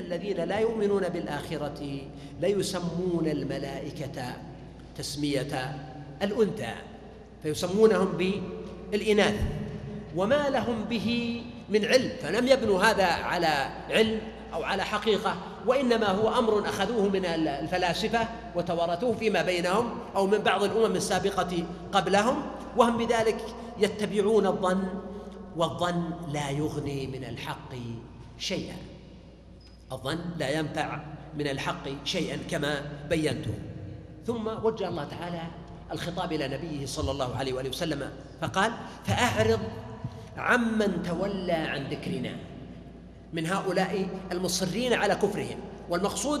الذين لا يؤمنون بالآخرة ليسمون الملائكة تسمية الأنثى فيسمونهم بالإناث. وما لهم به من علم فلم يبنوا هذا على علم أو على حقيقة وإنما هو أمر أخذوه من الفلاسفة وتوارثوه فيما بينهم أو من بعض الأمم السابقة قبلهم وهم بذلك يتبعون الظن والظن لا يغني من الحق شيئا. الظن لا ينفع من الحق شيئا كما بينته. ثم وجه الله تعالى الخطاب إلى نبيه صلى الله عليه وآله وسلم فقال فأعرض عمن تولى عن ذكرنا من هؤلاء المصرين على كفرهم والمقصود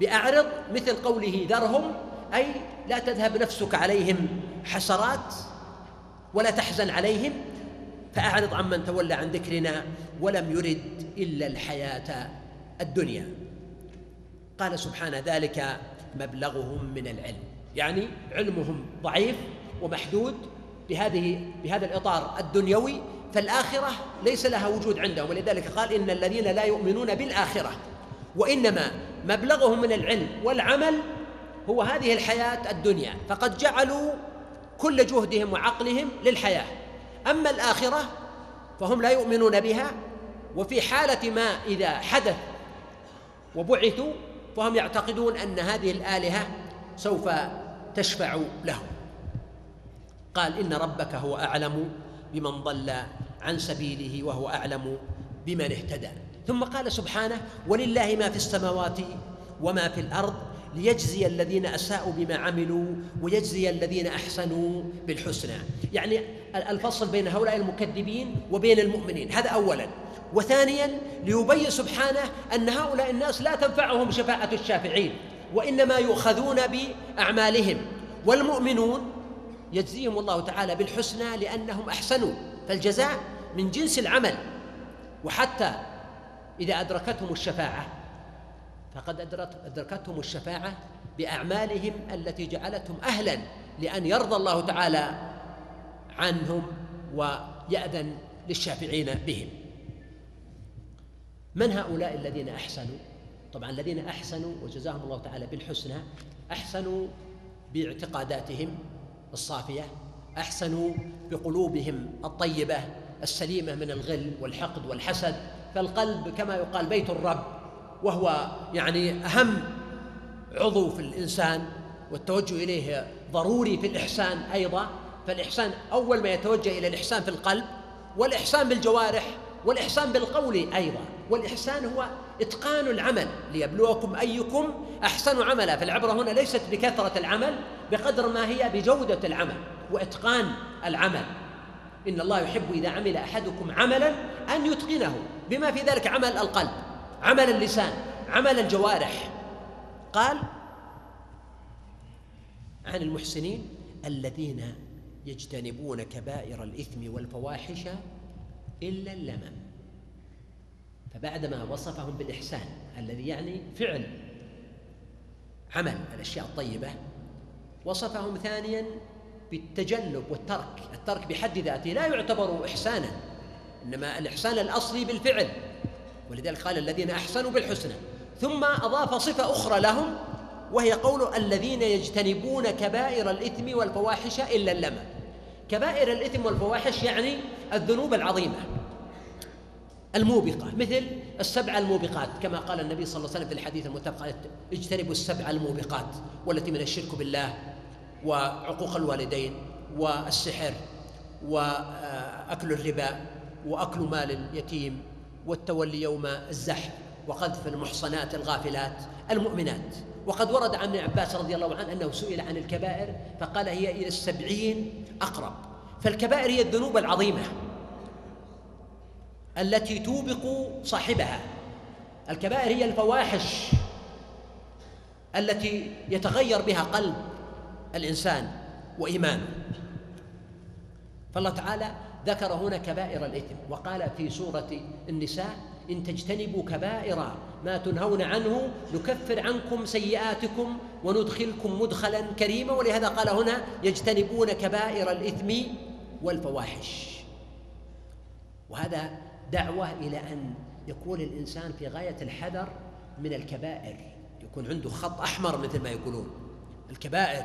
بأعرض مثل قوله ذرهم أي لا تذهب نفسك عليهم حسرات ولا تحزن عليهم فأعرض عمن تولى عن ذكرنا ولم يرد إلا الحياة الدنيا. قال سبحانه ذلك مبلغهم من العلم. يعني علمهم ضعيف ومحدود بهذه بهذا الإطار الدنيوي فالآخرة ليس لها وجود عندهم. ولذلك قال إن الذين لا يؤمنون بالآخرة. وإنما مبلغهم من العلم والعمل هو هذه الحياة الدنيا. فقد جعلوا كل جهدهم وعقلهم للحياة. أما الآخرة فهم لا يؤمنون بها وفي حالة ما إذا حدث وبعثوا فهم يعتقدون أن هذه الآلهة سوف تشفع لهم. قال إن ربك هو أعلم بمن ضل عن سبيله وهو أعلم بمن اهتدى. ثم قال سبحانه ولله ما في السماوات وما في الأرض ليجزي الذين أساءوا بما عملوا ويجزي الذين أحسنوا بالحسنى. يعني الفصل بين هؤلاء المكذبين وبين المؤمنين. هذا اولا. وثانيا ليبين سبحانه أن هؤلاء الناس لا تنفعهم شفاعة الشافعين وإنما يؤخذون بأعمالهم. والمؤمنون يجزيهم الله تعالى بالحسنى لأنهم أحسنوا فالجزاء من جنس العمل. وحتى إذا أدركتهم الشفاعة فقد أدركتهم الشفاعة بأعمالهم التي جعلتهم أهلا لأن يرضى الله تعالى عنهم ويأذن للشافعين بهم. من هؤلاء الذين أحسنوا؟ طبعا الذين أحسنوا وجزاهم الله تعالى بالحسنى أحسنوا باعتقاداتهم الصافية أحسنوا بقلوبهم الطيبة السليمة من الغل والحقد والحسد. فالقلب كما يقال بيت الرب وهو يعني أهم عضو في الإنسان والتوجه إليه ضروري في الإحسان أيضا. فالإحسان أول ما يتوجه إلى الإحسان في القلب والإحسان بالجوارح والإحسان بالقول أيضا. والإحسان هو إتقان العمل ليبلوكم أيكم أحسن عملا. فالعبرة هنا ليست بكثرة العمل بقدر ما هي بجودة العمل وإتقان العمل. إن الله يحب إذا عمل أحدكم عملا أن يتقنه بما في ذلك عمل القلب عمل اللسان عمل الجوارح. قال عن المحسنين الذين يجتنبون كبائر الإثم والفواحش إلا اللمم. فبعدما وصفهم بالإحسان الذي يعني فعل عمل الأشياء الطيبة وصفهم ثانيا بالتجنب والترك. الترك بحد ذاته لا يعتبر إحسانا إنما الإحسان الأصلي بالفعل. ولذلك قال الذين أحسنوا بالحسنى. ثم أضاف صفة أخرى لهم وهي قول الذين يجتنبون كبائر الإثم والفواحش إلا اللمم. كبائر الإثم والفواحش يعني الذنوب العظيمة. الموبقة مثل السبع الموبقات كما قال النبي صلى الله عليه وسلم في الحديث المتفق اجتنبوا السبع الموبقات والتي من الشرك بالله وعقوق الوالدين والسحر وأكل الربا وأكل مال اليتيم والتولي يوم الزحف وقذف المحصنات الغافلات المؤمنات. وقد ورد عن ابن عباس رضي الله عنه أنه سئل عن الكبائر فقال هي إلى السبعين أقرب. فالكبائر هي الذنوب العظيمة. التي توبق صاحبها. الكبائر هي الفواحش التي يتغير بها قلب الإنسان وإيمانه. فالله تعالى ذكر هنا كبائر الإثم وقال في سورة النساء إن تجتنبوا كبائر ما تنهون عنه نكفر عنكم سيئاتكم وندخلكم مدخلا كريما. ولهذا قال هنا يجتنبون كبائر الإثم والفواحش. وهذا دعوة إلى أن يكون الإنسان في غاية الحذر من الكبائر. يكون عنده خط أحمر مثل ما يقولون. الكبائر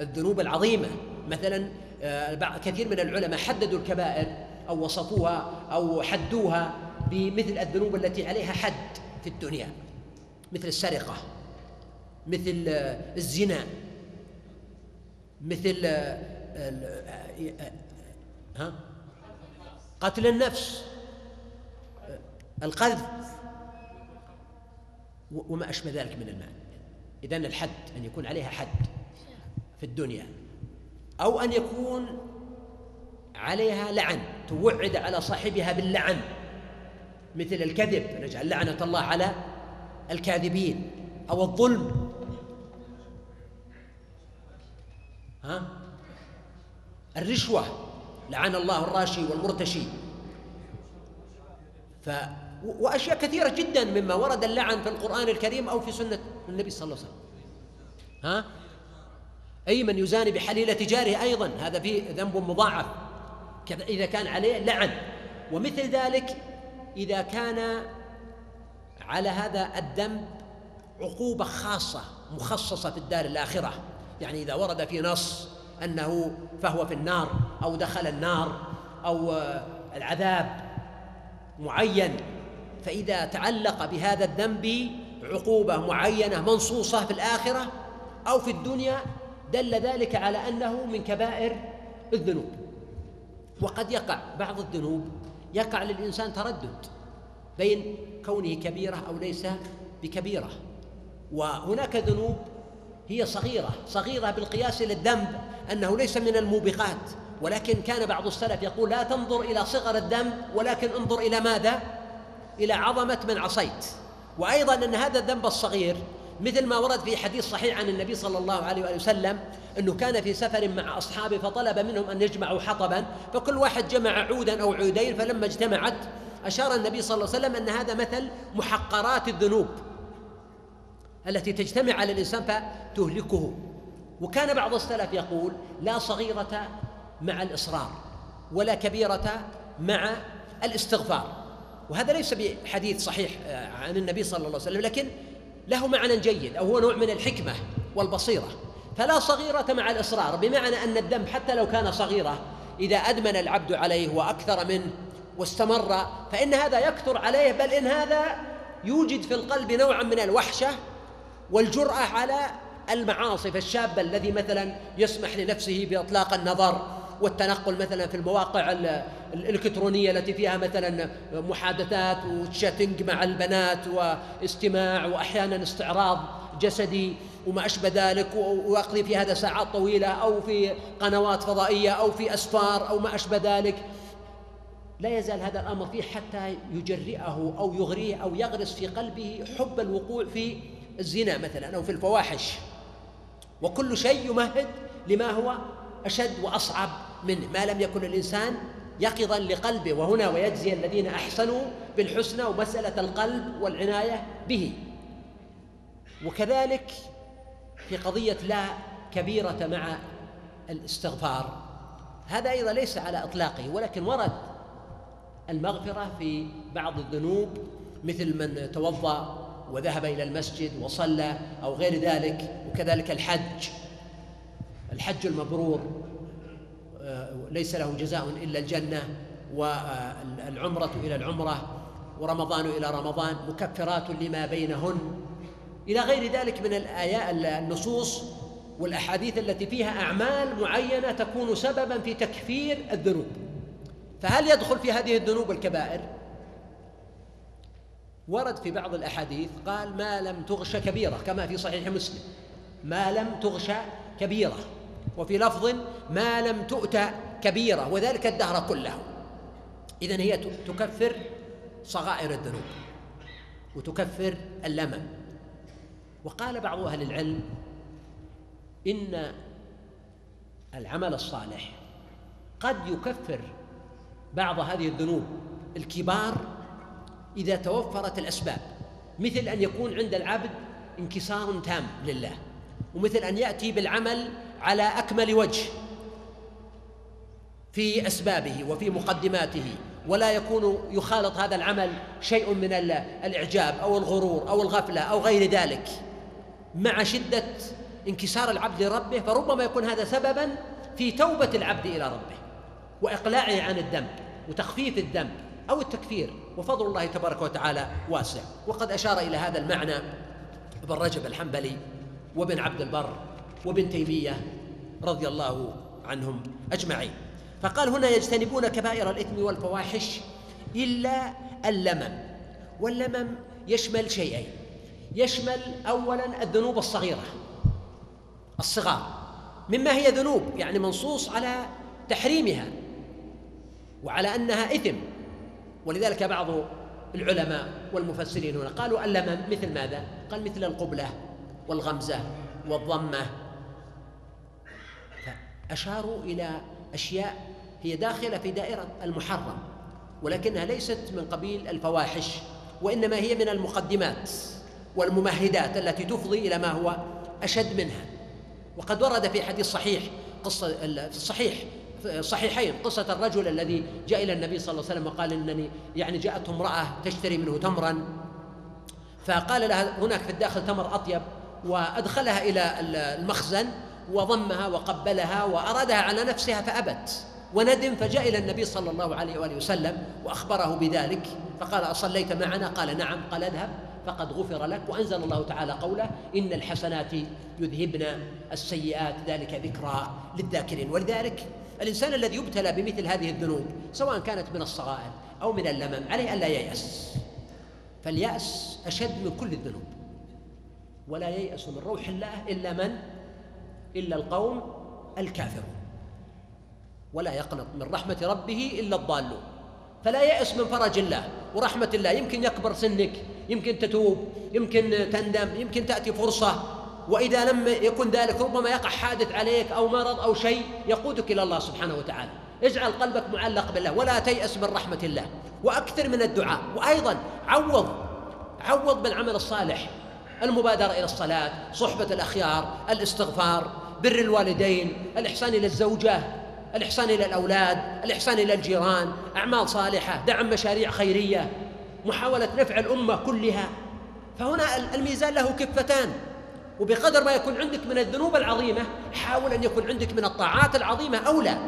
الذنوب العظيمة. مثلا آه، كثير من العلماء حددوا الكبائر أو وصفوها أو حدوها بمثل الذنوب التي عليها حد في الدنيا. مثل السرقة مثل آه، الزنا مثل آه، ها؟ قتل النفس. القذف. وما أشبه ذلك من المال إذن الحد أن يكون عليها حد في الدنيا. أو أن يكون عليها لعن توعد على صاحبها باللعن. مثل الكذب نجعل لعنة الله على الكاذبين. أو الظلم. ها؟ الرشوة لعن الله الراشي والمرتشي. ف وأشياء كثيرة جدا مما ورد اللعن في القرآن الكريم أو في سنة النبي صلى الله عليه وسلم. ها؟ أي من يزاني بحليلة جاره أيضا هذا فيه ذنب مضاعف. إذا كان عليه لعن. ومثل ذلك إذا كان على هذا الذنب عقوبة خاصة مخصصة في الدار الآخرة. يعني إذا ورد في نص أنه فهو في النار أو دخل النار أو العذاب معين. فإذا تعلق بهذا الذنب عقوبة معينة منصوصة في الآخرة أو في الدنيا دل ذلك على أنه من كبائر الذنوب. وقد يقع بعض الذنوب يقع للإنسان تردد بين كونه كبيرة أو ليس بكبيرة. وهناك ذنوب هي صغيرة صغيرة بالقياس إلى الذنب أنه ليس من الموبقات. ولكن كان بعض السلف يقول لا تنظر إلى صغر الذنب ولكن انظر إلى ماذا؟ إلى عظمة من عصيت. وأيضا أن هذا الذنب الصغير مثل ما ورد في حديث صحيح عن النبي صلى الله عليه وآله وسلم أنه كان في سفر مع أصحابه فطلب منهم أن يجمعوا حطبا فكل واحد جمع عودا أو عودين فلما اجتمعت أشار النبي صلى الله عليه وسلم أن هذا مثل محقرات الذنوب التي تجتمع على الإنسان فتهلكه. وكان بعض السلف يقول لا صغيرة مع الإصرار ولا كبيرة مع الاستغفار. وهذا ليس بحديث صحيح آه، عن النبي صلى الله عليه وسلم لكن له معنى جيد أو هو نوع من الحكمة والبصيرة. فلا صغيرة مع الإصرار بمعنى أن الذنب حتى لو كان صغيرة إذا أدمن العبد عليه وأكثر منه واستمر فإن هذا يكثر عليه بل إن هذا يوجد في القلب نوعا من الوحشة والجرأة على المعاصي فالشاب الذي مثلا يسمح لنفسه بإطلاق النظر والتنقل مثلا في المواقع الإلكترونية التي فيها مثلا محادثات وشاتنج مع البنات واستماع وأحيانا استعراض جسدي وما أشبه ذلك ويقضي في هذا ساعات طويلة أو في قنوات فضائية أو في أسفار أو ما أشبه ذلك. لا يزال هذا الأمر فيه حتى يجرئه أو يغريه أو يغرس في قلبه حب الوقوع في الزنا مثلا أو في الفواحش. وكل شيء يمهد لما هو أشد وأصعب. منه ما لم يكن الإنسان يقظا لقلبه وهنا ويجزي الذين أحسنوا بالحسنى ومسألة القلب والعناية به. وكذلك في قضية لا كبيرة مع الاستغفار هذا أيضا ليس على إطلاقه ولكن ورد المغفرة في بعض الذنوب مثل من توضأ وذهب إلى المسجد وصلى أو غير ذلك وكذلك الحج. الحج المبرور ليس له جزاء إلا الجنة والعمرة إلى العمرة ورمضان إلى رمضان مكفرات لما بينهن. إلى غير ذلك من الآيات النصوص والأحاديث التي فيها أعمال معينة تكون سببا في تكفير الذنوب. فهل يدخل في هذه الذنوب الكبائر؟ ورد في بعض الأحاديث قال ما لم تغش كبيرة كما في صحيح مسلم ما لم تغش كبيرة. وفي لفظ ما لم تؤت كبيرة وذلك الدهر كله. إذن هي تكفر صغائر الذنوب وتكفر اللمم. وقال بعض أهل العلم إن العمل الصالح قد يكفر بعض هذه الذنوب الكبار إذا توفرت الأسباب. مثل أن يكون عند العبد انكسار تام لله ومثل أن يأتي بالعمل على أكمل وجه في أسبابه وفي مقدماته ولا يكون يخالط هذا العمل شيء من الإعجاب أو الغرور أو الغفلة أو غير ذلك. مع شدة انكسار العبد لربه فربما يكون هذا سببا في توبة العبد إلى ربه وإقلاعه عن الذنب وتخفيف الذنب أو التكفير وفضل الله تبارك وتعالى واسع. وقد أشار إلى هذا المعنى ابن رجب الحنبلي وابن عبد البر وابن تيمية رضي الله عنهم أجمعين. فقال هنا يجتنبون كبائر الإثم والفواحش إلا اللمم واللمم يشمل شيئين. يشمل أولا الذنوب الصغيرة الصغار. مما هي ذنوب يعني منصوص على تحريمها وعلى أنها إثم. ولذلك بعض العلماء والمفسرين هنا قالوا اللمم مثل ماذا؟ قال مثل القبلة والغمزة والضمة فأشاروا إلى أشياء هي داخلة في دائرة المحرم ولكنها ليست من قبيل الفواحش وإنما هي من المقدمات والممهدات التي تفضي إلى ما هو أشد منها. وقد ورد في حديث صحيح قصة في الصحيح صحيحين قصة الرجل الذي جاء إلى النبي صلى الله عليه وسلم وقال إنني يعني جاءته امرأة تشتري منه تمرا فقال لها هناك في الداخل تمر أطيب وأدخلها إلى المخزن وضمها وقبلها وأرادها على نفسها فأبت. وندم فجاء إلى النبي صلى الله عليه وآله وسلم وأخبره بذلك فقال أصليت معنا؟ قال نعم. قال اذهب. فقد غفر لك وأنزل الله تعالى قوله إن الحسنات يذهبن السيئات ذلك ذكرى للذاكرين. ولذلك الإنسان الذي يبتلى بمثل هذه الذنوب سواء كانت من الصغائر أو من اللمم عليه ألا ييأس. فاليأس أشد من كل الذنوب. ولا ييأس من روح الله إلا من إلا القوم الكافرون. ولا يقنط من رحمة ربه إلا الضالون. فلا يأس من فرج الله. ورحمة الله يمكن يكبر سنك يمكن تتوب يمكن تندم يمكن تأتي فرصة. وإذا لم يكن ذلك ربما يقع حادث عليك أو مرض أو شيء يقودك إلى الله سبحانه وتعالى. اجعل قلبك معلق بالله. ولا تيأس من رحمة الله. وأكثر من الدعاء. وأيضا عوض عوض بالعمل الصالح. المبادرة إلى الصلاة صحبة الأخيار الاستغفار. بر الوالدين الإحسان إلى الزوجة الإحسان إلى الأولاد الإحسان إلى الجيران أعمال صالحة دعم مشاريع خيرية محاولة نفع الأمة كلها. فهنا الميزان له كفتان. وبقدر ما يكون عندك من الذنوب العظيمة حاول أن يكون عندك من الطاعات العظيمة أولى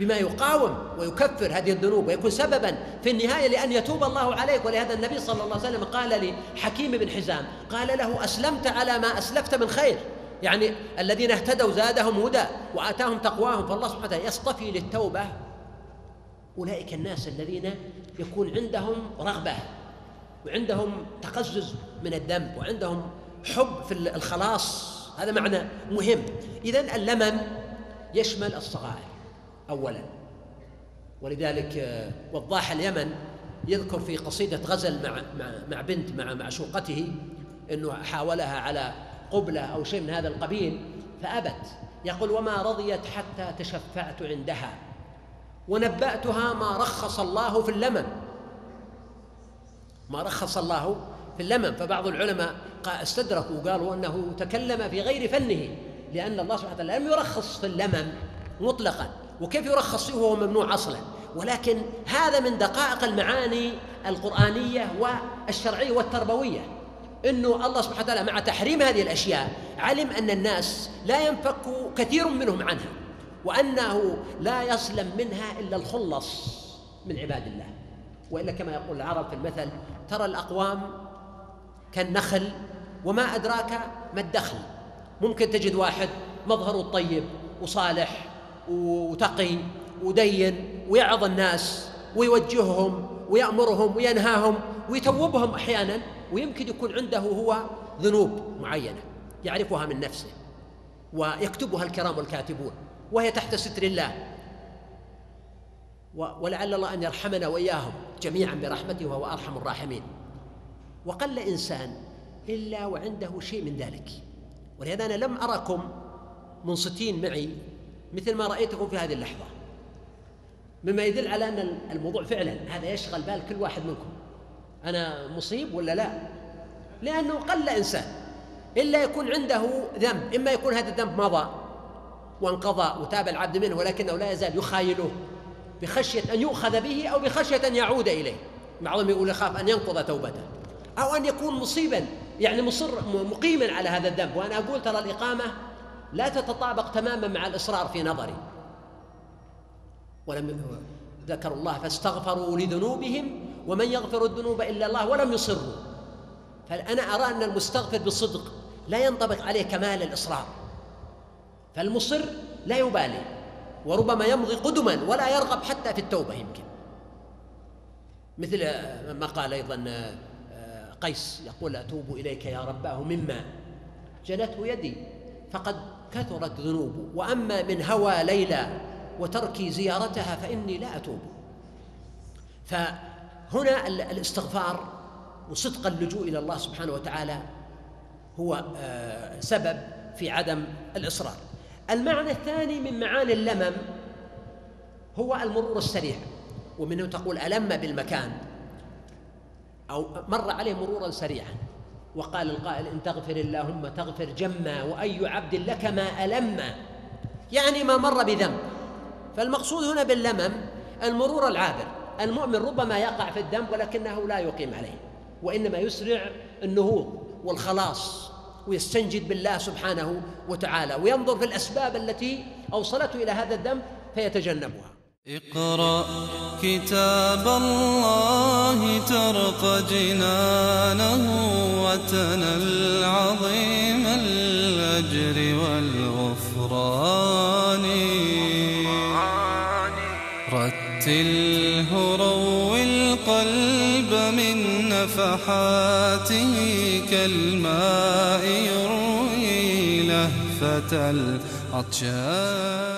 بما يقاوم ويكفر هذه الذنوب ويكون سببا في النهاية لأن يتوب الله عليك. ولهذا النبي صلى الله عليه وسلم قال لحكيم بن حزام قال له أسلمت على ما أسلفت من خير. يعني الذين اهتدوا زادهم هدى وآتاهم تقواهم فالله سبحانه وتعالى يصطفي للتوبة أولئك الناس الذين يكون عندهم رغبة وعندهم تقزز من الذنب وعندهم حب في الخلاص. هذا معنى مهم. إذا اللمم يشمل الصغائر أولا. ولذلك آه، وضاح اليمن يذكر في قصيدة غزل مع مع مع بنت مع معشوقته إنه حاولها على قبلة أو شيء من هذا القبيل فأبت. يقول وما رضيت حتى تشفعت عندها ونبأتها ما رخص الله في اللمم. ما رخص الله في اللمم. فبعض العلماء استدركوا وقالوا أنه تكلم في غير فنه لأن الله سبحانه وتعالى لم يرخص في اللمم مطلقا. وكيف يرخص فيه وهو ممنوع أصلا؟ ولكن هذا من دقائق المعاني القرآنية والشرعية والتربوية. إنه الله سبحانه وتعالى مع تحريم هذه الأشياء علم أن الناس لا ينفك كثير منهم عنها وأنه لا يسلم منها إلا الخلص من عباد الله. وإلا كما يقول العرب في المثل ترى الأقوام كالنخل وما أدراك ما الدخل. ممكن تجد واحد مظهره طيب وصالح وتقي ودين ويعظ الناس ويوجههم ويأمرهم وينهاهم ويتوبهم أحيانا. ويمكن يكون عنده هو ذنوب معينة يعرفها من نفسه ويكتبها الكرام والكاتبون وهي تحت ستر الله. ولعل الله أن يرحمنا وإياهم جميعا برحمته وهو أرحم الراحمين. وقل إنسان إلا وعنده شيء من ذلك. ولهذا أنا لم أركم منصتين معي مثل ما رأيتكم في هذه اللحظة. مما يدل على أن الموضوع فعلا هذا يشغل بال كل واحد منكم. أنا مصيب ولا لا؟ لأنه قل إنسان. إلا يكون عنده ذنب إما يكون هذا الذنب مضى وانقضى وتاب العبد منه ولكنه لا يزال يخايله بخشية أن يؤخذ به أو بخشية أن يعود إليه. بعضهم يقول يخاف أن ينقض توبته أو أن يكون مصيبا يعني مصر مقيما على هذا الذنب. وأنا أقول ترى الإقامة لا تتطابق تماما مع الإصرار في نظري. ولم ذكروا الله فاستغفروا لذنوبهم ومن يغفر الذنوب إلا الله ولم يصروا. فأنا أرى أن المستغفر بصدق لا ينطبق عليه كمال الإصرار. فالمصر لا يبالي وربما يمضي قدما ولا يرغب حتى في التوبة يمكن. مثل ما قال أيضا آه، قيس يقول أتوب إليك يا رباه مما جنته يدي. فقد كثرت ذنوبه وأما من هوى ليلى وتركي زيارتها فإني لا أتوب. فهنا الاستغفار وصدق اللجوء إلى الله سبحانه وتعالى هو آه، سبب في عدم الإصرار. المعنى الثاني من معاني اللمم هو المرور السريع ومنه تقول ألم بالمكان أو مر عليه مرورا سريعا وقال القائل إن تغفر اللهم تغفر جما وأي عبد لك ما ألم يعني ما مر بذنب. فالمقصود هنا باللمم المرور العابر. المؤمن ربما يقع في الذنب ولكنه لا يقيم عليه وإنما يسرع النهوض والخلاص ويستنجد بالله سبحانه وتعالى وينظر في الأسباب التي أوصلته إلى هذا الذنب فيتجنبها. اقرأ كتاب الله ترق جنانه وتنل عظيم الأجر والغفران. رتله من نفحاته كالماء يروي لهفة العطشان